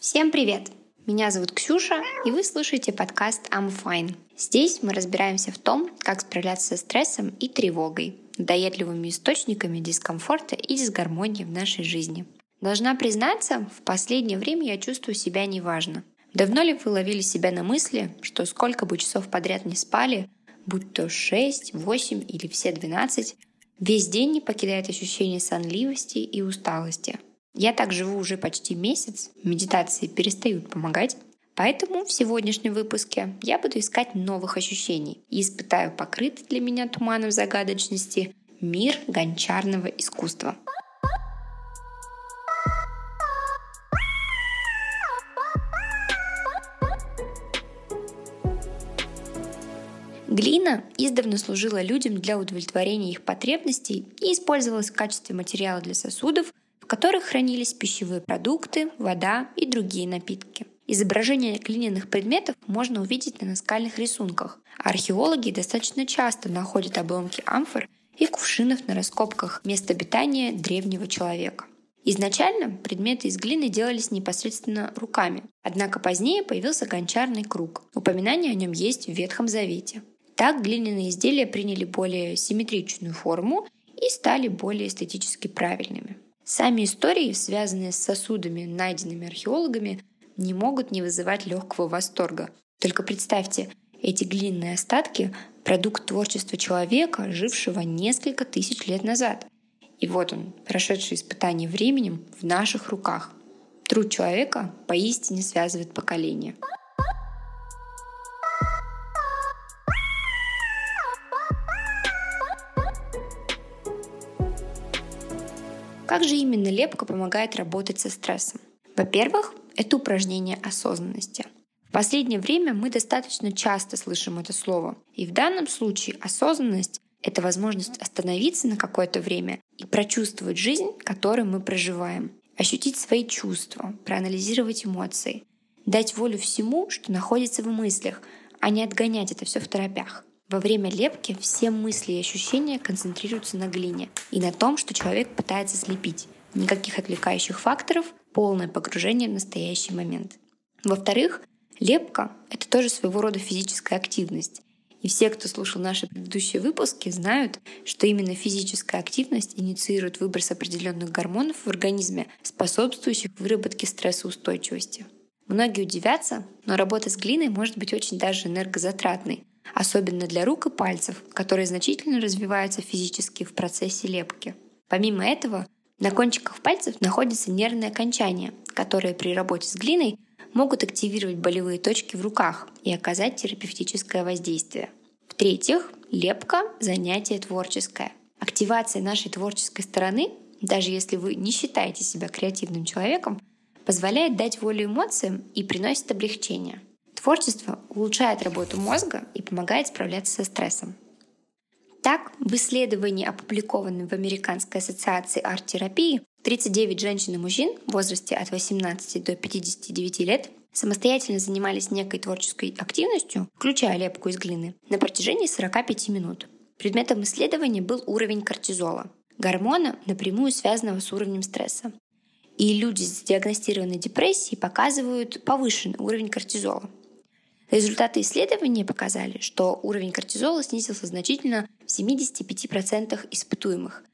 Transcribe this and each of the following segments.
Всем привет! Меня зовут Ксюша, и вы слушаете подкаст I'm Fine. Здесь мы разбираемся в том, как справляться со стрессом и тревогой, надоедливыми источниками дискомфорта и дисгармонии в нашей жизни. Должна признаться, в последнее время я чувствую себя неважно. Давно ли вы ловили себя на мысли, что сколько бы часов подряд не спали, будь то 6, 8 или все 12, весь день не покидает ощущение сонливости и усталости – я так живу уже почти месяц, медитации перестают помогать, Поэтому в сегодняшнем выпуске я буду искать новых ощущений и испытаю покрытый для меня туманом загадочности мир гончарного искусства. Глина издавна служила людям для удовлетворения их потребностей и использовалась в качестве материала для сосудов, которых хранились пищевые продукты, вода и другие напитки. Изображения глиняных предметов можно увидеть на наскальных рисунках. Археологи достаточно часто находят обломки амфор и кувшинов на раскопках мест обитания древнего человека. Изначально предметы из глины делались непосредственно руками, однако позднее появился гончарный круг. Упоминание о нем есть в Ветхом Завете. Так глиняные изделия приняли более симметричную форму и стали более эстетически правильными. Сами истории, связанные с сосудами, найденными археологами, не могут не вызывать легкого восторга. Только представьте, эти глиняные остатки — продукт творчества человека, жившего несколько тысяч лет назад. И вот он, прошедший испытание временем, в наших руках. Труд человека поистине связывает поколения. Же именно лепка помогает работать со стрессом? Во-первых, это упражнение осознанности. В последнее время мы достаточно часто слышим это слово. И в данном случае осознанность — это возможность остановиться на какое-то время и прочувствовать жизнь, которую мы проживаем, ощутить свои чувства, проанализировать эмоции, дать волю всему, что находится в мыслях, а не отгонять это все в торопях. Во время лепки все мысли и ощущения концентрируются на глине и на том, что человек пытается слепить. Никаких отвлекающих факторов, полное погружение в настоящий момент. Во-вторых, лепка — это тоже своего рода физическая активность. И все, кто слушал наши предыдущие выпуски, знают, что именно физическая активность инициирует выброс определенных гормонов в организме, способствующих выработке стрессоустойчивости. Многие удивятся, но работа с глиной может быть очень даже энергозатратной, особенно для рук и пальцев, которые значительно развиваются физически в процессе лепки. Помимо этого, на кончиках пальцев находятся нервные окончания, которые при работе с глиной могут активировать болевые точки в руках и оказать терапевтическое воздействие. В-третьих, лепка — занятие творческое. Активация нашей творческой стороны, даже если вы не считаете себя креативным человеком, позволяет дать волю эмоциям и приносит облегчение. Творчество улучшает работу мозга и помогает справляться со стрессом. Так, в исследовании, опубликованном в Американской ассоциации арт-терапии, 39 женщин и мужчин в возрасте от 18 до 59 лет самостоятельно занимались некой творческой активностью, включая лепку из глины, на протяжении 45 минут. Предметом исследования был уровень кортизола, гормона, напрямую связанного с уровнем стресса. И люди с диагностированной депрессией показывают повышенный уровень кортизола. Результаты исследования показали, что уровень кортизола снизился значительно в 75% испытуемых.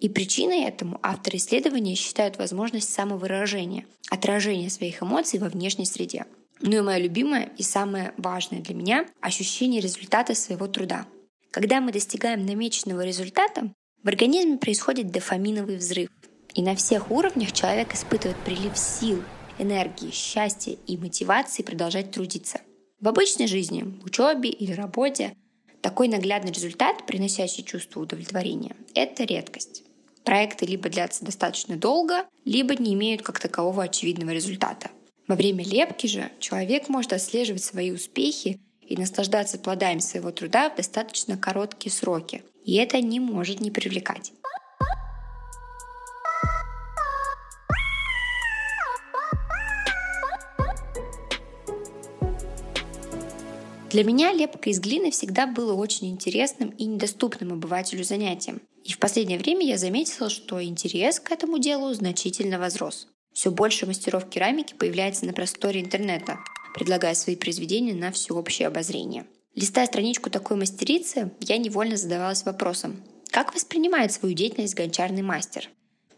И причиной этому авторы исследования считают возможность самовыражения, отражения своих эмоций во внешней среде. Ну и мое любимое и самое важное для меня — ощущение результата своего труда. Когда мы достигаем намеченного результата, в организме происходит дофаминовый взрыв. И на всех уровнях человек испытывает прилив сил, энергии, счастья и мотивации продолжать трудиться — в обычной жизни, учебе или работе такой наглядный результат, приносящий чувство удовлетворения, это редкость. Проекты либо длятся достаточно долго, либо не имеют как такового очевидного результата. Во время лепки же человек может отслеживать свои успехи и наслаждаться плодами своего труда в достаточно короткие сроки. И это не может не привлекать. Для меня лепка из глины всегда было очень интересным и недоступным обывателю занятием. И в последнее время я заметила, что интерес к этому делу значительно возрос. Все больше мастеров керамики появляется на просторе интернета, предлагая свои произведения на всеобщее обозрение. Листая страничку такой мастерицы, я невольно задавалась вопросом, как воспринимает свою деятельность гончарный мастер?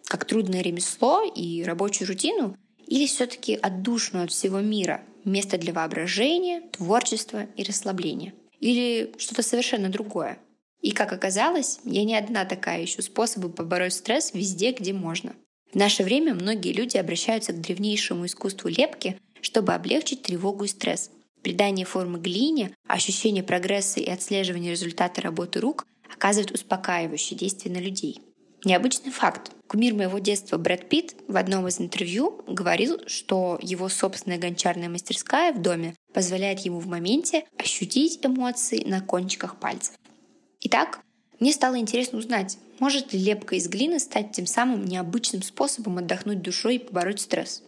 Как трудное ремесло и рабочую рутину? Или все-таки отдушную от всего мира, место для воображения, творчества и расслабления? Или что-то совершенно другое? И как оказалось, я не одна такая ищу способы побороть стресс везде, где можно. В наше время многие люди обращаются к древнейшему искусству лепки, чтобы облегчить тревогу и стресс. Придание формы глине, ощущение прогресса и отслеживание результата работы рук оказывает успокаивающее действие на людей. Необычный факт. Кумир моего детства Брэд Питт в одном из интервью говорил, что его собственная гончарная мастерская в доме позволяет ему в моменте ощутить эмоции на кончиках пальцев. Итак, мне стало интересно узнать, может ли лепка из глины стать тем самым необычным способом отдохнуть душой и побороть стресс.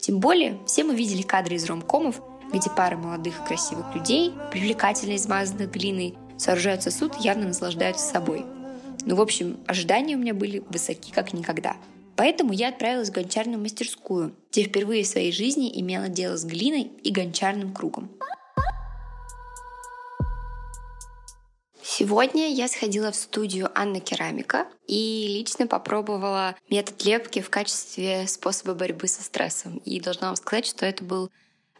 Тем более, все мы видели кадры из ромкомов, где пара молодых и красивых людей, привлекательно измазанных глиной, сооружают сосуд и явно наслаждаются собой. Ну, в общем, ожидания у меня были высоки как никогда. Поэтому я отправилась в гончарную мастерскую, где впервые в своей жизни имела дело с глиной и гончарным кругом. Сегодня я сходила в студию Анна Керамика и лично попробовала метод лепки в качестве способа борьбы со стрессом. И должна вам сказать, что это был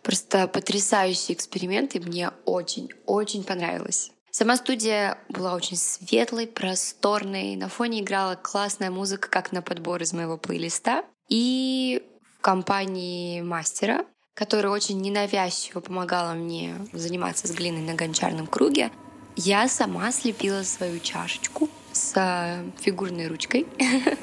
просто потрясающий эксперимент, и мне очень-очень понравилось. Сама студия была очень светлой, просторной. На фоне играла классная музыка, как на подбор из моего плейлиста. И в компании мастера, который очень ненавязчиво помогала мне заниматься с глиной на гончарном круге, я сама слепила свою чашечку с э, фигурной ручкой.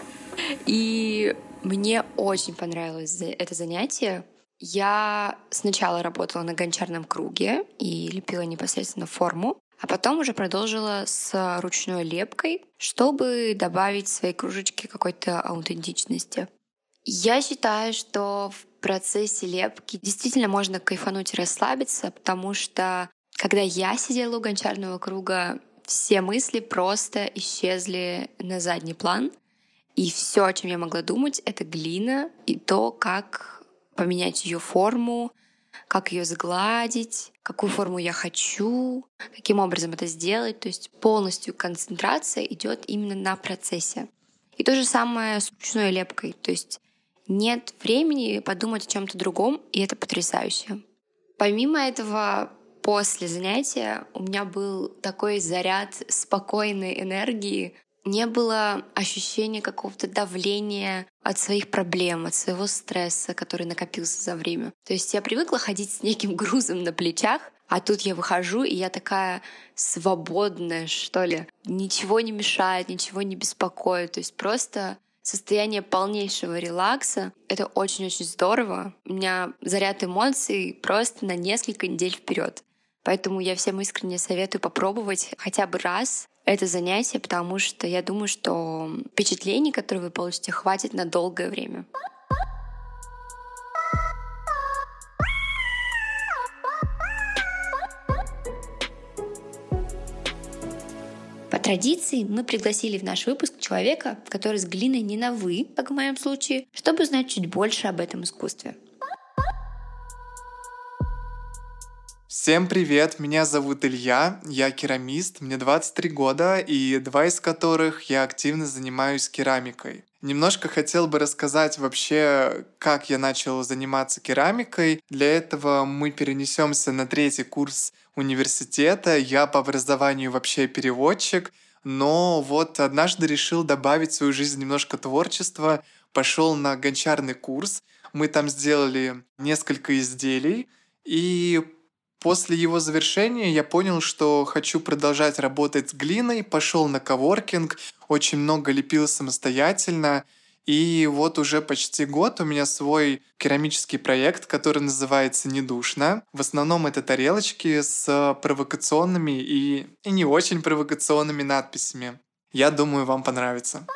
И мне очень понравилось это занятие. Я сначала работала на гончарном круге и лепила непосредственно форму, а потом уже продолжила с ручной лепкой, чтобы добавить своей кружечке какой-то аутентичности. Я считаю, что в процессе лепки действительно можно кайфануть и расслабиться, потому что когда я сидела у гончарного круга, все мысли просто исчезли на задний план. И все, о чем я могла думать, это глина и то, как поменять ее форму, как ее сгладить, какую форму я хочу, каким образом это сделать. То есть полностью концентрация идет именно на процессе. И то же самое с ручной лепкой. То есть нет времени подумать о чем-то другом, и это потрясающе. Помимо этого, после занятия у меня был такой заряд спокойной энергии, не было ощущения какого-то давления от своих проблем, от своего стресса, который накопился за время. То есть я привыкла ходить с неким грузом на плечах, а тут я выхожу, и я такая свободная, что ли. Ничего не мешает, ничего не беспокоит. То есть просто состояние полнейшего релакса. Это очень-очень здорово. У меня заряд эмоций просто на несколько недель вперед. Поэтому я всем искренне советую попробовать хотя бы раз это занятие, потому что я думаю, что впечатлений, которые вы получите, хватит на долгое время. Традиции мы пригласили в наш выпуск человека, который с глиной не на «вы», как в моем случае, чтобы узнать чуть больше об этом искусстве. Всем привет, меня зовут Илья, я керамист, мне 23 года, и два из которых я активно занимаюсь керамикой. Немножко хотел бы рассказать вообще, как я начал заниматься керамикой. Для этого мы перенесемся на третий курс университета. Я по образованию вообще переводчик, но вот однажды решил добавить в свою жизнь немножко творчества, пошел на гончарный курс. Мы там сделали несколько изделий, и После его завершения я понял, что хочу продолжать работать с глиной, пошел на коворкинг, очень много лепил самостоятельно, и вот уже почти год у меня свой керамический проект, который называется «Недушно». В основном это тарелочки с провокационными и, и не очень провокационными надписями. Я думаю, вам понравится.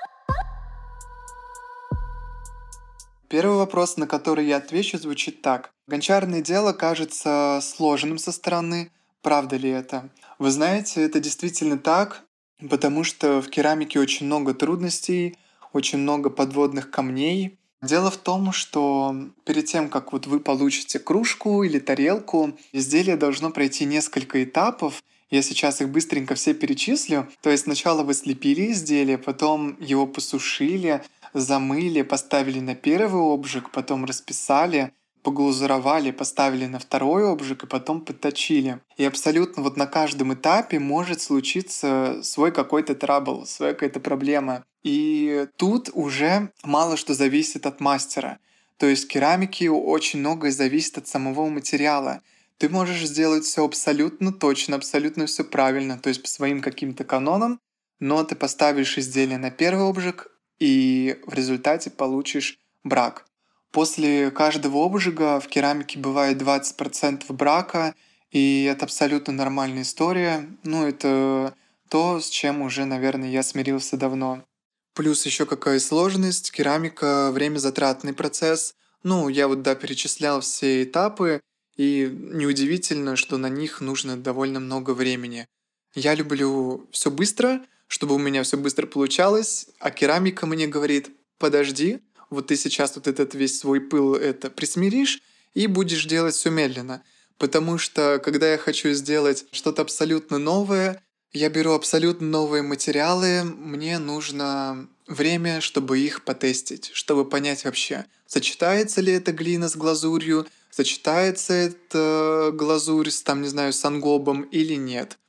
Первый вопрос, на который я отвечу, звучит так. Гончарное дело кажется сложным со стороны, Правда ли это? Вы знаете, это действительно так, потому что в керамике очень много трудностей, очень много подводных камней. Дело в том, что перед тем, как вот вы получите кружку или тарелку, изделие должно пройти несколько этапов. Я сейчас их быстренько все перечислю. То есть сначала вы слепили изделие, потом его посушили, замыли, поставили на первый обжиг, потом расписали, поглазуровали, поставили на второй обжиг и потом подточили. И абсолютно вот на каждом этапе может случиться свой какой-то трабл, своя какая-то проблема. И тут уже мало что зависит от мастера. То есть керамики очень многое зависит от самого материала. Ты можешь сделать все абсолютно точно, абсолютно все правильно, то есть по своим каким-то канонам, но ты поставишь изделие на первый обжиг, и в результате получишь брак. После каждого обжига в керамике бывает 20% брака, и это абсолютно нормальная история. Ну, это то, с чем уже, наверное, я смирился давно. Плюс еще какая сложность, керамика — время затратный процесс. Ну, я вот, да, перечислял все этапы, и неудивительно, что на них нужно довольно много времени. Я люблю все быстро, чтобы у меня все быстро получалось, а керамика мне говорит, подожди, вот ты сейчас вот этот весь свой пыл это присмиришь и будешь делать все медленно. Потому что, когда я хочу сделать что-то абсолютно новое, я беру абсолютно новые материалы, мне нужно время, чтобы их потестить, чтобы понять вообще, сочетается ли эта глина с глазурью, сочетается эта глазурь с, там, не знаю, с ангобом или нет.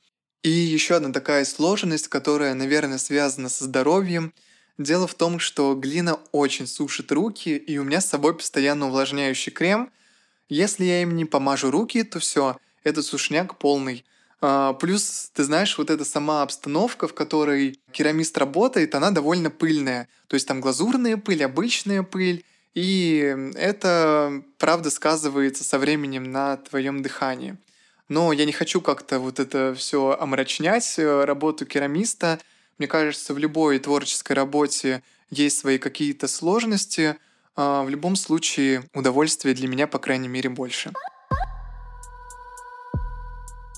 И еще одна такая сложность, которая, наверное, связана со здоровьем — Дело в том, что глина очень сушит руки, и у меня с собой постоянно увлажняющий крем. Если я им не помажу руки, то все, этот сушняк полный. А, плюс, ты знаешь, вот эта сама обстановка, в которой керамист работает, она довольно пыльная. То есть там глазурная пыль, обычная пыль. И это, правда, сказывается со временем на твоем дыхании. Но я не хочу как-то вот это все омрачнять, э, работу керамиста — мне кажется, в любой творческой работе есть свои какие-то сложности. А в любом случае, удовольствия для меня, по крайней мере, больше.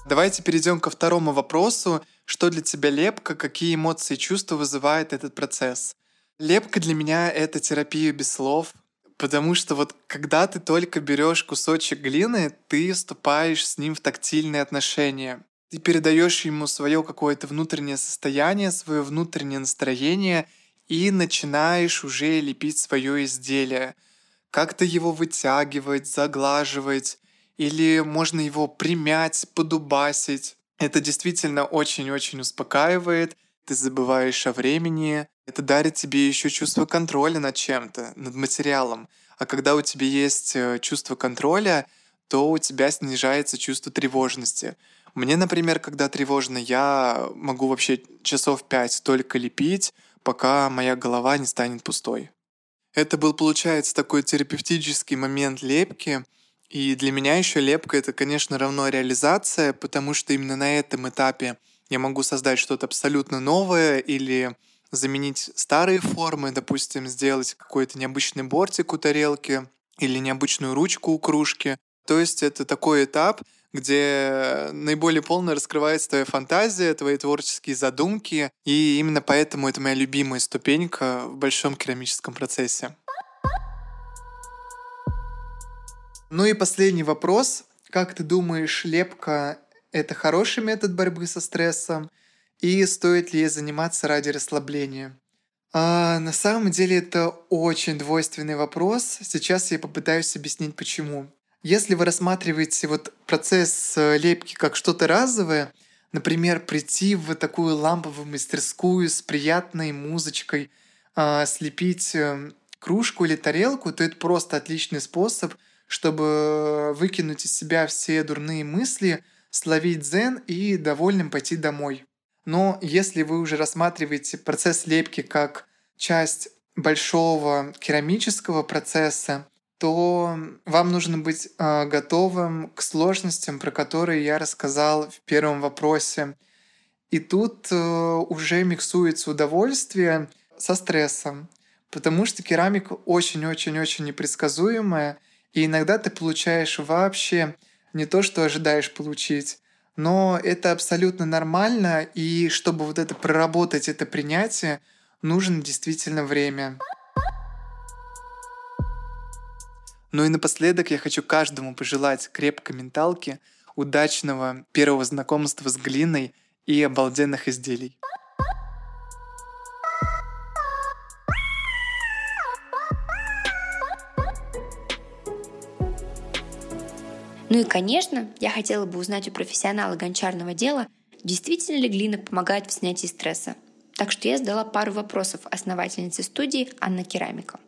Давайте перейдем ко второму вопросу. Что для тебя лепка? Какие эмоции и чувства вызывает этот процесс? Лепка для меня — это терапия без слов, потому что вот когда ты только берешь кусочек глины, ты вступаешь с ним в тактильные отношения. Ты передаешь ему свое какое-то внутреннее состояние, свое внутреннее настроение и начинаешь уже лепить свое изделие. Как-то его вытягивать, заглаживать, или можно его примять, подубасить. Это действительно очень-очень успокаивает. Ты забываешь о времени. Это дарит тебе еще чувство контроля над чем-то, над материалом. А когда у тебя есть э, чувство контроля, то у тебя снижается чувство тревожности. Мне, например, когда тревожно, я могу вообще часов пять только лепить, пока моя голова не станет пустой. Это был, получается, такой терапевтический момент лепки. И для меня еще лепка — это, конечно, равно реализация, потому что именно на этом этапе я могу создать что-то абсолютно новое или заменить старые формы, допустим, сделать какой-то необычный бортик у тарелки или необычную ручку у кружки. То есть это такой этап, где наиболее полно раскрывается твоя фантазия, твои творческие задумки, и именно поэтому это моя любимая ступенька в большом керамическом процессе. Ну и последний вопрос. Как ты думаешь, лепка — это хороший метод борьбы со стрессом? И стоит ли ей заниматься ради расслабления? А, на самом деле это очень двойственный вопрос. Сейчас я попытаюсь объяснить, почему. Если вы рассматриваете вот процесс э, лепки как что-то разовое, например, прийти в такую ламповую мастерскую с приятной музычкой, э, слепить э, кружку или тарелку, то это просто отличный способ, чтобы выкинуть из себя все дурные мысли, словить дзен и довольным пойти домой. Но если вы уже рассматриваете процесс лепки как часть большого керамического процесса, то вам нужно быть э, готовым к сложностям, про которые я рассказал в первом вопросе. И тут э, уже миксуется удовольствие со стрессом, потому что керамика очень-очень-очень непредсказуемая, и иногда ты получаешь вообще не то, что ожидаешь получить, Но это абсолютно нормально, и чтобы вот это проработать, это принятие, нужно действительно время. Ну и напоследок я хочу каждому пожелать крепкой менталки, удачного первого знакомства с глиной и обалденных изделий. Ну и, конечно, я хотела бы узнать у профессионала гончарного дела, действительно ли глина помогает в снятии стресса. Так что я задала пару вопросов основательнице студии Анна Керамика.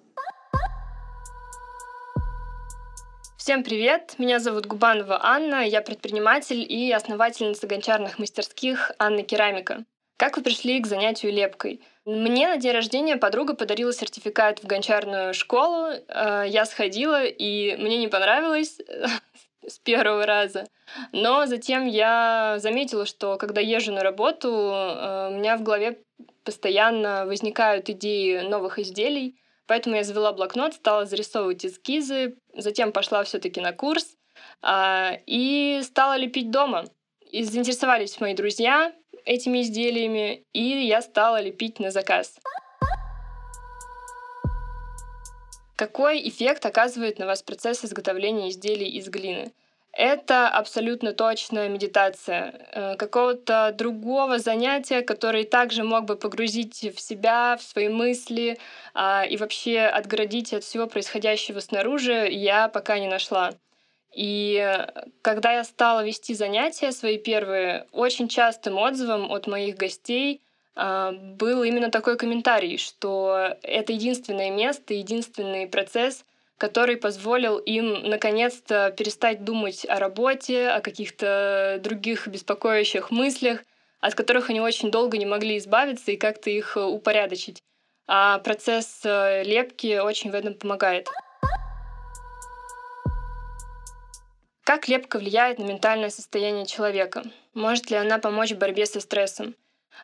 Всем привет! Меня зовут Губанова Анна, я предприниматель и основательница гончарных мастерских Анна Керамика. Как вы пришли к занятию лепкой? Мне на день рождения подруга подарила сертификат в гончарную школу. Э, я сходила, и мне не понравилось с первого раза. Но затем я заметила, что когда езжу на работу, э, у меня в голове постоянно возникают идеи новых изделий, поэтому я завела блокнот, стала зарисовывать эскизы, затем пошла все-таки на курс а, и стала лепить дома. И заинтересовались мои друзья этими изделиями, и я стала лепить на заказ. Какой эффект оказывает на вас процесс изготовления изделий из глины? Это абсолютно точная медитация. Э, какого-то другого занятия, который также мог бы погрузить в себя, в свои мысли а, и вообще отгородить от всего происходящего снаружи, я пока не нашла. И когда я стала вести занятия свои первые, очень частым отзывом от моих гостей был именно такой комментарий, что это единственное место, единственный процесс, который позволил им наконец-то перестать думать о работе, о каких-то других беспокоящих мыслях, от которых они очень долго не могли избавиться и как-то их упорядочить. А процесс э, лепки очень в этом помогает. Как лепка влияет на ментальное состояние человека? Может ли она помочь в борьбе со стрессом?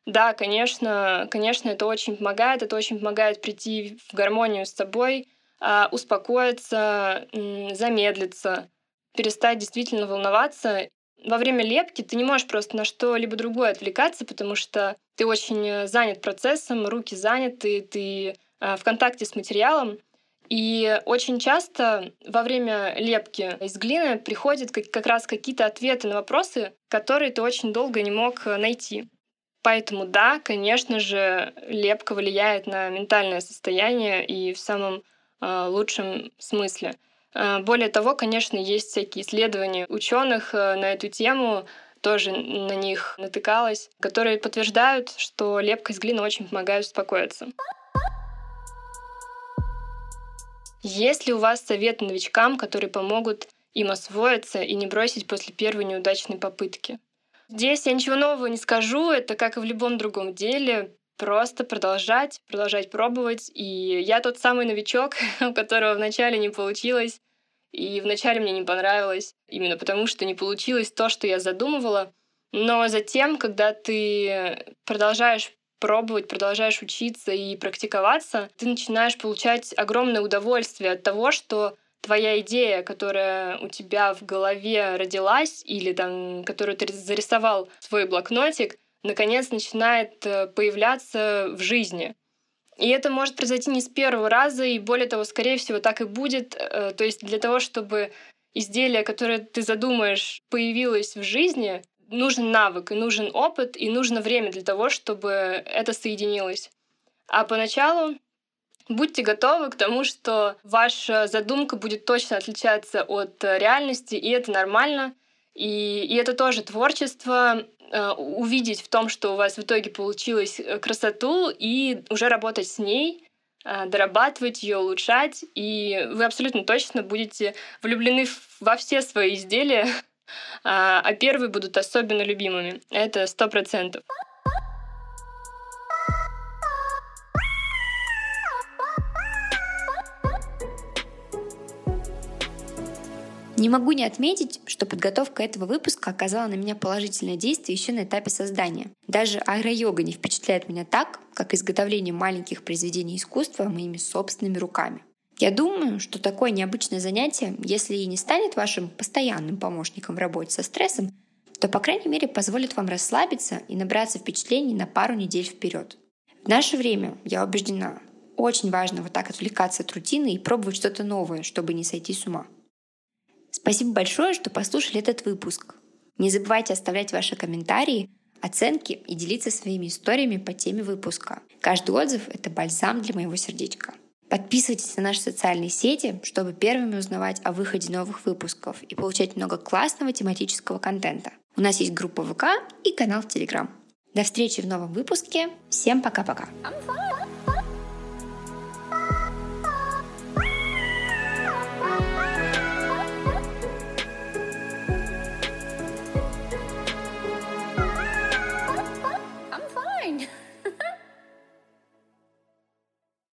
Да, конечно, конечно, это очень помогает. Это очень помогает прийти в гармонию с собой, а, успокоиться, замедлиться, перестать действительно волноваться. Во время лепки ты не можешь просто на что-либо другое отвлекаться, потому что ты очень э, занят процессом, руки заняты, ты а, в контакте с материалом. И очень часто во время лепки из глины приходят как раз какие-то ответы на вопросы, которые ты очень долго не мог э, найти. Поэтому да, конечно же, лепка влияет на ментальное состояние и в самом э, лучшем смысле. Э, более того, конечно, есть всякие исследования ученых э, на эту тему, тоже на них натыкалась, которые подтверждают, что лепка из глины очень помогает успокоиться. Есть ли у вас советы новичкам, которые помогут им освоиться и не бросить после первой неудачной попытки? Здесь я ничего нового не скажу, это как и в любом другом деле, просто продолжать, продолжать пробовать. И я тот самый новичок, у которого вначале не получилось, и вначале мне не понравилось, именно потому что не получилось то, что я задумывала. Но затем, когда ты продолжаешь пробовать, продолжаешь учиться и практиковаться, ты начинаешь получать огромное удовольствие от того, что твоя идея, которая у тебя в голове родилась, или там, которую ты зарисовал в свой блокнотик, наконец начинает э, появляться в жизни. И это может произойти не с первого раза, и более того, скорее всего, так и будет. Э, то есть для того, чтобы изделие, которое ты задумаешь, появилось в жизни, нужен навык, и нужен опыт, и нужно время для того, чтобы это соединилось. А поначалу Будьте готовы к тому, что ваша задумка будет точно отличаться от э, реальности, и это нормально. И, и это тоже творчество, э, увидеть в том, что у вас в итоге получилось э, красоту, и уже работать с ней, дорабатывать ее, улучшать, и вы абсолютно точно будете влюблены во все свои изделия, а первые будут особенно любимыми. Это сто процентов. Не могу не отметить, что подготовка этого выпуска оказала на меня положительное действие еще на этапе создания. Даже аэро-йога не впечатляет меня так, как изготовление маленьких произведений искусства моими собственными руками. Я думаю, что такое необычное занятие, если и не станет вашим постоянным помощником в работе со стрессом, то, по крайней мере, позволит вам расслабиться и набраться впечатлений на пару недель вперед. В наше время, я убеждена, очень важно вот так отвлекаться от рутины и пробовать что-то новое, чтобы не сойти с ума. Спасибо большое, что послушали этот выпуск. Не забывайте оставлять ваши комментарии, оценки и делиться своими историями по теме выпуска. Каждый отзыв — это бальзам для моего сердечка. Подписывайтесь на наши социальные сети, чтобы первыми узнавать о выходе новых выпусков и получать много классного тематического контента. У нас есть группа ВК и канал в Телеграм. До встречи в новом выпуске. Всем пока-пока. I'm fine.